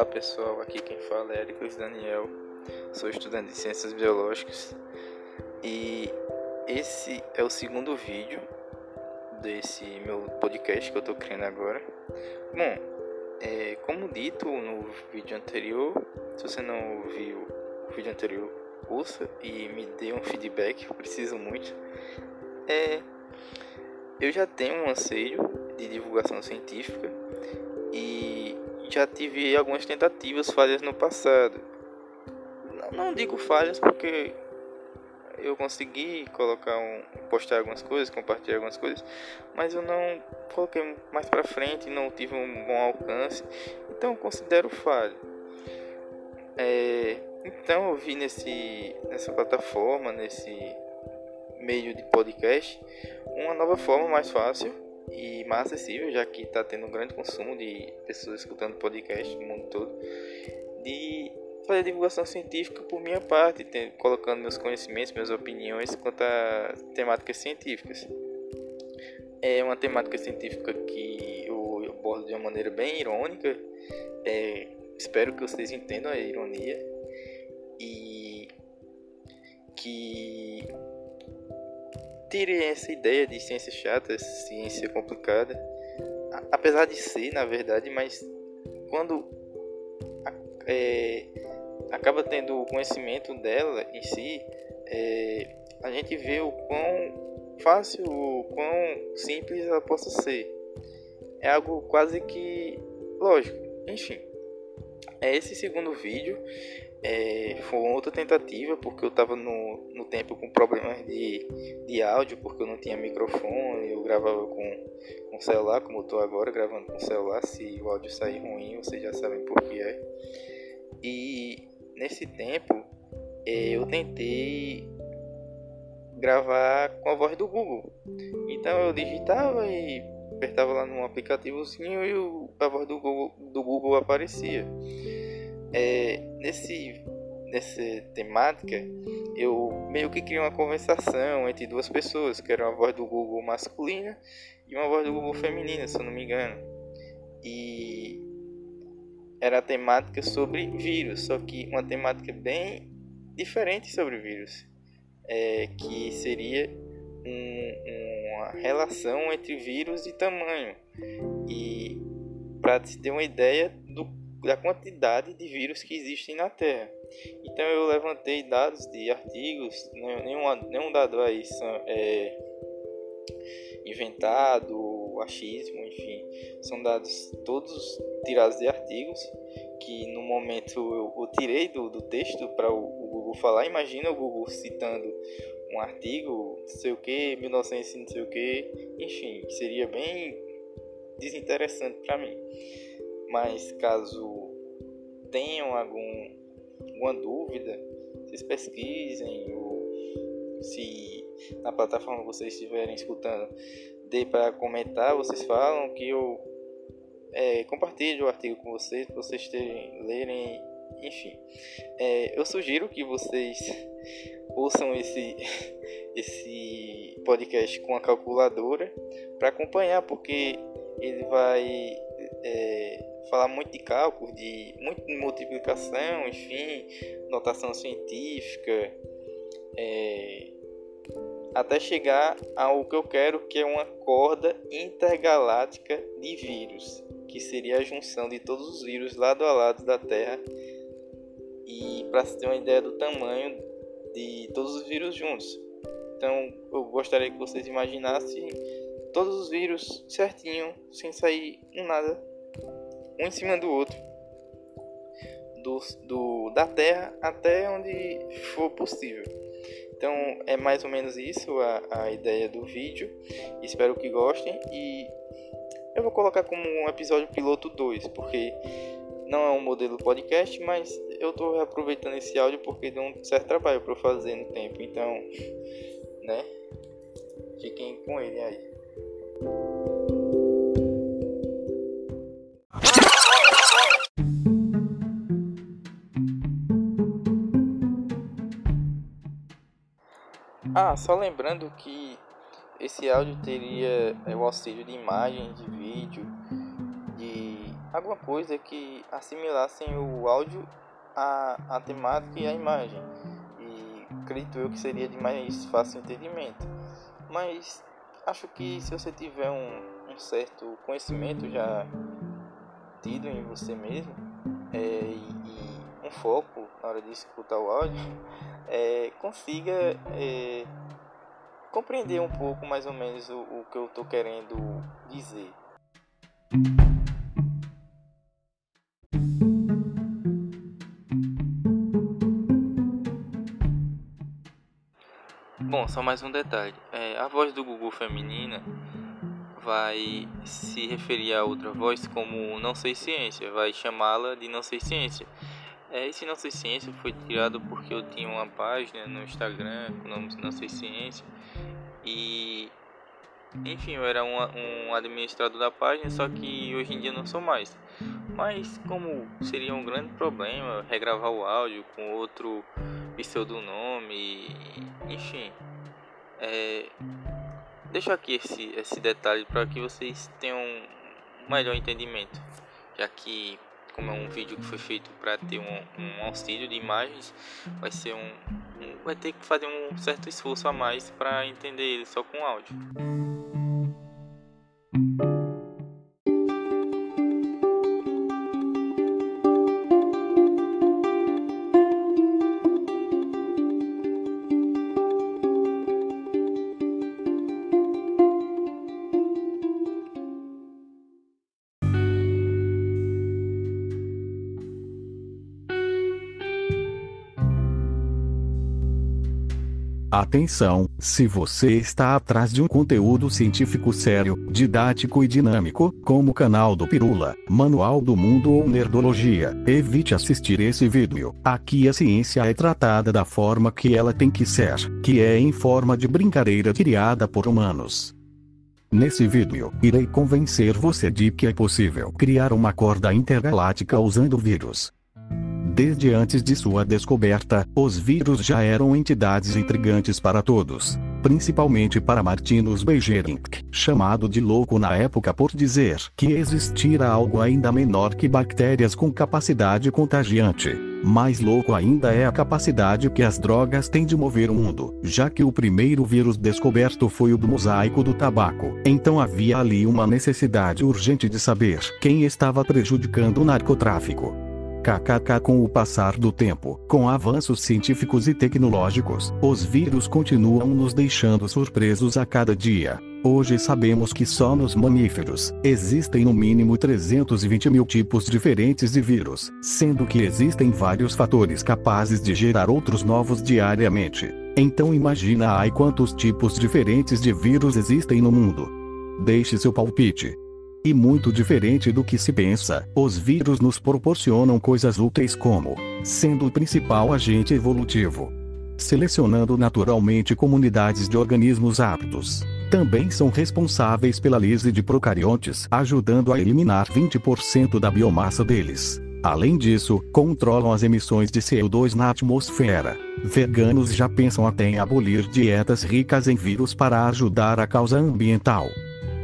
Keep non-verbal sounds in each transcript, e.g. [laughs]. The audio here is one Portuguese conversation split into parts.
Olá pessoal, aqui quem fala é Ericos Daniel, sou estudante de Ciências Biológicas e esse é o segundo vídeo desse meu podcast que eu estou criando agora. Bom, é, como dito no vídeo anterior, se você não viu o vídeo anterior, ouça e me dê um feedback, preciso muito. É, eu já tenho um anseio de divulgação científica já tive algumas tentativas falhas no passado. Não, não digo falhas porque eu consegui colocar um, postar algumas coisas, compartilhar algumas coisas, mas eu não coloquei mais para frente, não tive um bom alcance, então considero falha. É, então eu vi nesse nessa plataforma, nesse meio de podcast, uma nova forma mais fácil e mais acessível, já que está tendo um grande consumo de pessoas escutando podcast no mundo todo, de fazer divulgação científica por minha parte, colocando meus conhecimentos, minhas opiniões quanto a temáticas científicas. É uma temática científica que eu abordo de uma maneira bem irônica, é, espero que vocês entendam a ironia e que tirem essa ideia de ciência chata, ciência complicada, apesar de ser, na verdade, mas quando é, acaba tendo o conhecimento dela em si, é, a gente vê o quão fácil, o quão simples ela possa ser. É algo quase que lógico. Enfim, é esse segundo vídeo é, foi outra tentativa, porque eu estava no, no tempo com problemas de, de áudio, porque eu não tinha microfone, eu gravava com, com celular, como eu estou agora gravando com celular. Se o áudio sair ruim, vocês já sabem por que é. E nesse tempo é, eu tentei gravar com a voz do Google. Então eu digitava e apertava lá no aplicativozinho e o, a voz do Google, do Google aparecia. É, nesse, nessa temática, eu meio que criei uma conversação entre duas pessoas, que era uma voz do Google masculina e uma voz do Google feminina, se eu não me engano. E era a temática sobre vírus, só que uma temática bem diferente sobre vírus, é, que seria um, uma relação entre vírus e tamanho. E para te ter uma ideia da quantidade de vírus que existem na Terra. Então eu levantei dados de artigos, nenhum, nenhum dado aí é inventado, achismo, enfim, são dados todos tirados de artigos que no momento eu, eu tirei do, do texto para o, o, Google falar. Imagina o Google citando um artigo, não sei o que, 1900 não sei o que, enfim, seria bem desinteressante para mim. Mas caso tenham algum, alguma dúvida, vocês pesquisem ou se na plataforma que vocês estiverem escutando dê para comentar, vocês falam que eu é, compartilho o artigo com vocês para vocês terem, lerem, enfim. É, eu sugiro que vocês ouçam esse, [laughs] esse podcast com a calculadora para acompanhar, porque ele vai é, falar muito de cálculo, de muito de multiplicação, enfim, notação científica, é, até chegar ao que eu quero, que é uma corda intergaláctica de vírus, que seria a junção de todos os vírus lado a lado da Terra. E para se ter uma ideia do tamanho de todos os vírus juntos. Então, eu gostaria que vocês imaginassem todos os vírus certinho, sem sair nada um em cima do outro, do, do, da Terra até onde for possível. Então é mais ou menos isso a, a ideia do vídeo. Espero que gostem e eu vou colocar como um episódio piloto 2, porque não é um modelo podcast, mas eu estou aproveitando esse áudio porque deu um certo trabalho para fazer no tempo. Então, né? Fiquem com ele aí. Ah, só lembrando que esse áudio teria é, o auxílio de imagem, de vídeo, de alguma coisa que assimilassem o áudio à, à temática e à imagem. E acredito eu que seria de mais fácil entendimento. Mas acho que se você tiver um, um certo conhecimento já tido em você mesmo é, e, e, um foco na hora de escutar o áudio, é, consiga é, compreender um pouco mais ou menos o, o que eu estou querendo dizer. Bom, só mais um detalhe. É, a voz do Google feminina vai se referir a outra voz como não sei ciência, vai chamá-la de não sei ciência. É, esse não sei ciência foi tirado porque eu tinha uma página no Instagram com o nome não sei ciência e enfim, eu era um, um administrador da página, só que hoje em dia não sou mais. Mas como seria um grande problema regravar o áudio com outro pseudonome, enfim. É, deixo aqui esse, esse detalhe para que vocês tenham um melhor entendimento, já que como é um vídeo que foi feito para ter um, um, auxílio de imagens, vai ser um, um, vai ter que fazer um certo esforço a mais para entender ele só com áudio. Atenção, se você está atrás de um conteúdo científico sério, didático e dinâmico, como o canal do Pirula, Manual do Mundo ou Nerdologia, evite assistir esse vídeo. Aqui a ciência é tratada da forma que ela tem que ser, que é em forma de brincadeira criada por humanos. Nesse vídeo, irei convencer você de que é possível criar uma corda intergaláctica usando vírus. Desde antes de sua descoberta, os vírus já eram entidades intrigantes para todos, principalmente para Martinus Beijerinck, chamado de louco na época por dizer que existira algo ainda menor que bactérias com capacidade contagiante. Mais louco ainda é a capacidade que as drogas têm de mover o mundo, já que o primeiro vírus descoberto foi o do mosaico do tabaco. Então havia ali uma necessidade urgente de saber quem estava prejudicando o narcotráfico. KKK Com o passar do tempo, com avanços científicos e tecnológicos, os vírus continuam nos deixando surpresos a cada dia. Hoje sabemos que só nos mamíferos existem no mínimo 320 mil tipos diferentes de vírus, sendo que existem vários fatores capazes de gerar outros novos diariamente. Então imagina aí quantos tipos diferentes de vírus existem no mundo. Deixe seu palpite. E muito diferente do que se pensa, os vírus nos proporcionam coisas úteis como sendo o principal agente evolutivo, selecionando naturalmente comunidades de organismos aptos. Também são responsáveis pela lise de procariontes, ajudando a eliminar 20% da biomassa deles. Além disso, controlam as emissões de CO2 na atmosfera. Veganos já pensam até em abolir dietas ricas em vírus para ajudar a causa ambiental.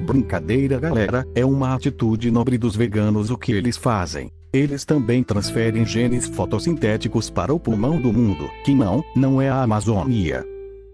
Brincadeira galera, é uma atitude nobre dos veganos o que eles fazem. Eles também transferem genes fotossintéticos para o pulmão do mundo, que não, não é a Amazônia.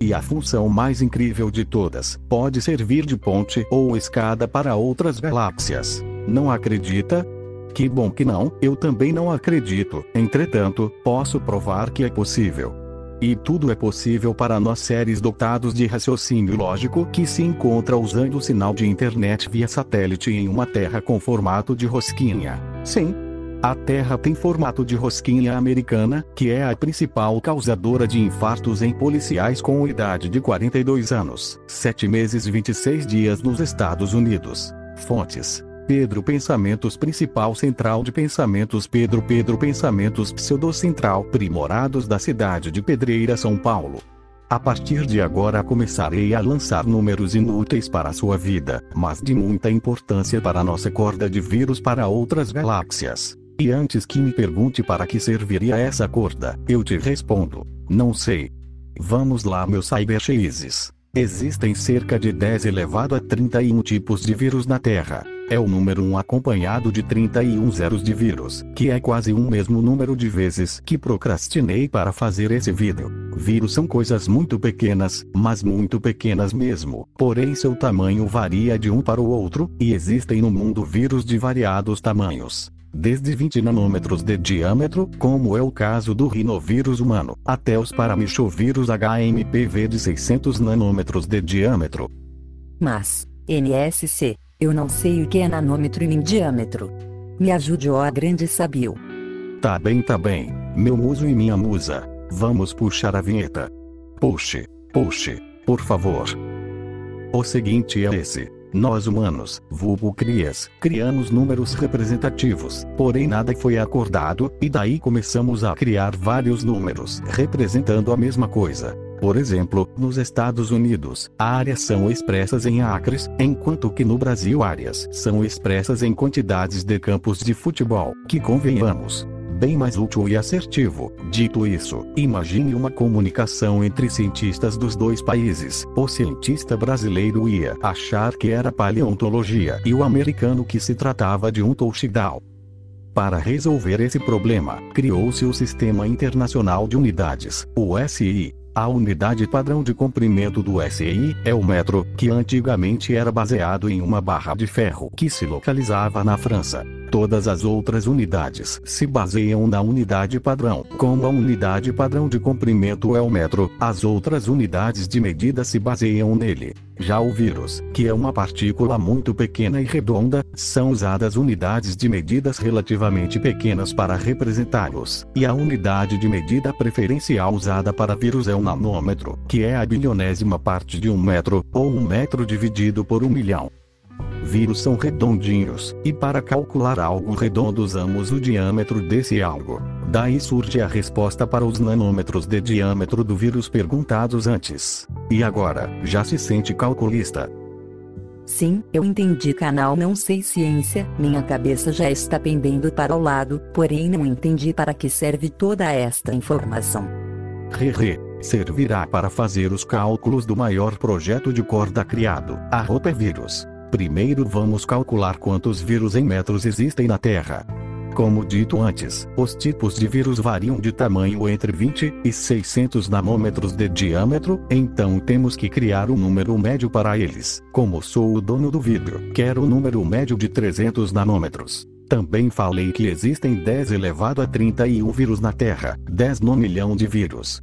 E a função mais incrível de todas, pode servir de ponte ou escada para outras galáxias. Não acredita? Que bom que não, eu também não acredito. Entretanto, posso provar que é possível. E tudo é possível para nós seres dotados de raciocínio lógico que se encontra usando o sinal de internet via satélite em uma Terra com formato de rosquinha. Sim. A Terra tem formato de rosquinha americana, que é a principal causadora de infartos em policiais com idade de 42 anos, 7 meses e 26 dias nos Estados Unidos. Fontes Pedro Pensamentos Principal Central de Pensamentos Pedro Pedro Pensamentos Pseudo-Central Primorados da cidade de Pedreira São Paulo. A partir de agora começarei a lançar números inúteis para a sua vida, mas de muita importância para nossa corda de vírus para outras galáxias. E antes que me pergunte para que serviria essa corda, eu te respondo: não sei. Vamos lá, meus cybercheeses. Existem cerca de 10 elevado a 31 tipos de vírus na Terra. É o número 1 acompanhado de 31 zeros de vírus, que é quase o mesmo número de vezes que procrastinei para fazer esse vídeo. Vírus são coisas muito pequenas, mas muito pequenas mesmo, porém seu tamanho varia de um para o outro, e existem no mundo vírus de variados tamanhos desde 20 nanômetros de diâmetro, como é o caso do rinovírus humano, até os paramichovírus HMPV de 600 nanômetros de diâmetro. Mas, NSC, eu não sei o que é nanômetro em diâmetro. Me ajude, ó grande sabio. Tá bem, tá bem, meu muso e minha musa. Vamos puxar a vinheta. Puxe, puxe, por favor. O seguinte é esse. Nós humanos, vulgo crias, criamos números representativos, porém nada foi acordado, e daí começamos a criar vários números representando a mesma coisa. Por exemplo, nos Estados Unidos, áreas são expressas em acres, enquanto que no Brasil áreas são expressas em quantidades de campos de futebol, que convenhamos, bem mais útil e assertivo. Dito isso, imagine uma comunicação entre cientistas dos dois países. O cientista brasileiro ia achar que era paleontologia e o americano que se tratava de um touchdown. Para resolver esse problema, criou-se o Sistema Internacional de Unidades, o SI, a unidade padrão de comprimento do SI é o metro, que antigamente era baseado em uma barra de ferro que se localizava na França. Todas as outras unidades se baseiam na unidade padrão. Como a unidade padrão de comprimento é o metro, as outras unidades de medida se baseiam nele. Já o vírus, que é uma partícula muito pequena e redonda, são usadas unidades de medidas relativamente pequenas para representá-los. E a unidade de medida preferencial usada para vírus é o nanômetro, que é a bilionésima parte de um metro, ou um metro dividido por um milhão. Vírus são redondinhos, e para calcular algo redondo usamos o diâmetro desse algo. Daí surge a resposta para os nanômetros de diâmetro do vírus perguntados antes. E agora, já se sente calculista? Sim, eu entendi canal Não Sei Ciência, minha cabeça já está pendendo para o lado, porém não entendi para que serve toda esta informação. Hehe, servirá para fazer os cálculos do maior projeto de corda criado, a roupa é vírus. Primeiro vamos calcular quantos vírus em metros existem na Terra. Como dito antes, os tipos de vírus variam de tamanho entre 20 e 600 nanômetros de diâmetro, então temos que criar um número médio para eles. Como sou o dono do vídeo, quero o número médio de 300 nanômetros. Também falei que existem 10 elevado a 31 vírus na Terra, 10 no milhão de vírus.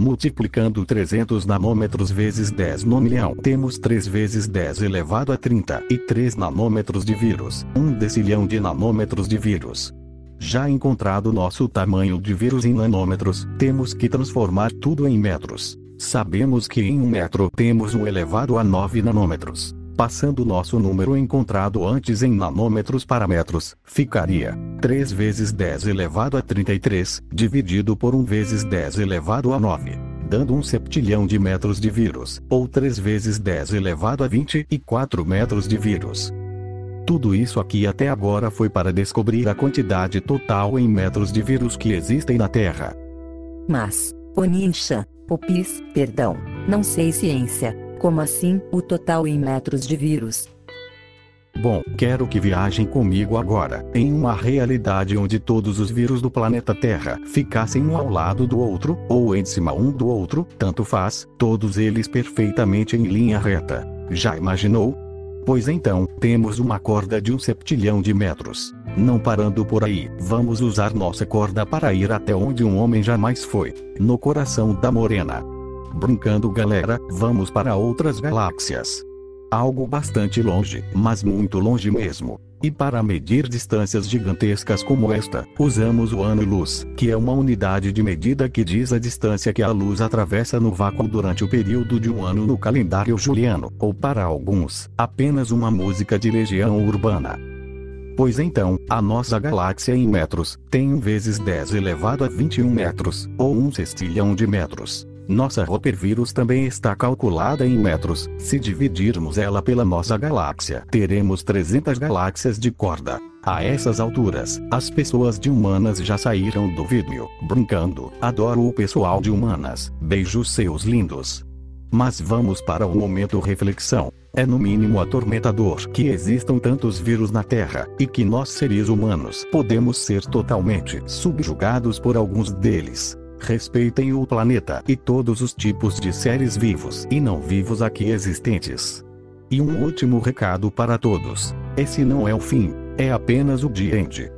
Multiplicando 300 nanômetros vezes 10 no milhão, temos 3 vezes 10 elevado a 33 nanômetros de vírus, 1 decilhão de nanômetros de vírus. Já encontrado nosso tamanho de vírus em nanômetros, temos que transformar tudo em metros. Sabemos que em um metro temos 1 elevado a 9 nanômetros passando nosso número encontrado antes em nanômetros para metros, ficaria 3 vezes 10 elevado a 33, dividido por 1 vezes 10 elevado a 9, dando um septilhão de metros de vírus, ou 3 vezes 10 elevado a 24 metros de vírus. Tudo isso aqui até agora foi para descobrir a quantidade total em metros de vírus que existem na Terra. Mas, Onisha, Opis, perdão, não sei ciência, como assim, o total em metros de vírus? Bom, quero que viajem comigo agora, em uma realidade onde todos os vírus do planeta Terra ficassem um ao lado do outro, ou em cima um do outro, tanto faz, todos eles perfeitamente em linha reta. Já imaginou? Pois então, temos uma corda de um septilhão de metros. Não parando por aí, vamos usar nossa corda para ir até onde um homem jamais foi no coração da morena. Brincando galera, vamos para outras galáxias. Algo bastante longe, mas muito longe mesmo. E para medir distâncias gigantescas como esta, usamos o ano-luz, que é uma unidade de medida que diz a distância que a luz atravessa no vácuo durante o período de um ano no calendário juliano, ou para alguns, apenas uma música de legião urbana. Pois então, a nossa galáxia em metros, tem 1 vezes 10 elevado a 21 metros, ou um sextilhão de metros. Nossa Roper-vírus também está calculada em metros. Se dividirmos ela pela nossa galáxia, teremos 300 galáxias de corda. A essas alturas, as pessoas de humanas já saíram do vídeo, brincando. Adoro o pessoal de humanas. Beijos seus lindos. Mas vamos para o momento reflexão. É no mínimo atormentador que existam tantos vírus na Terra, e que nós seres humanos podemos ser totalmente subjugados por alguns deles. Respeitem o planeta e todos os tipos de seres vivos e não vivos aqui existentes. E um último recado para todos: esse não é o fim, é apenas o de end.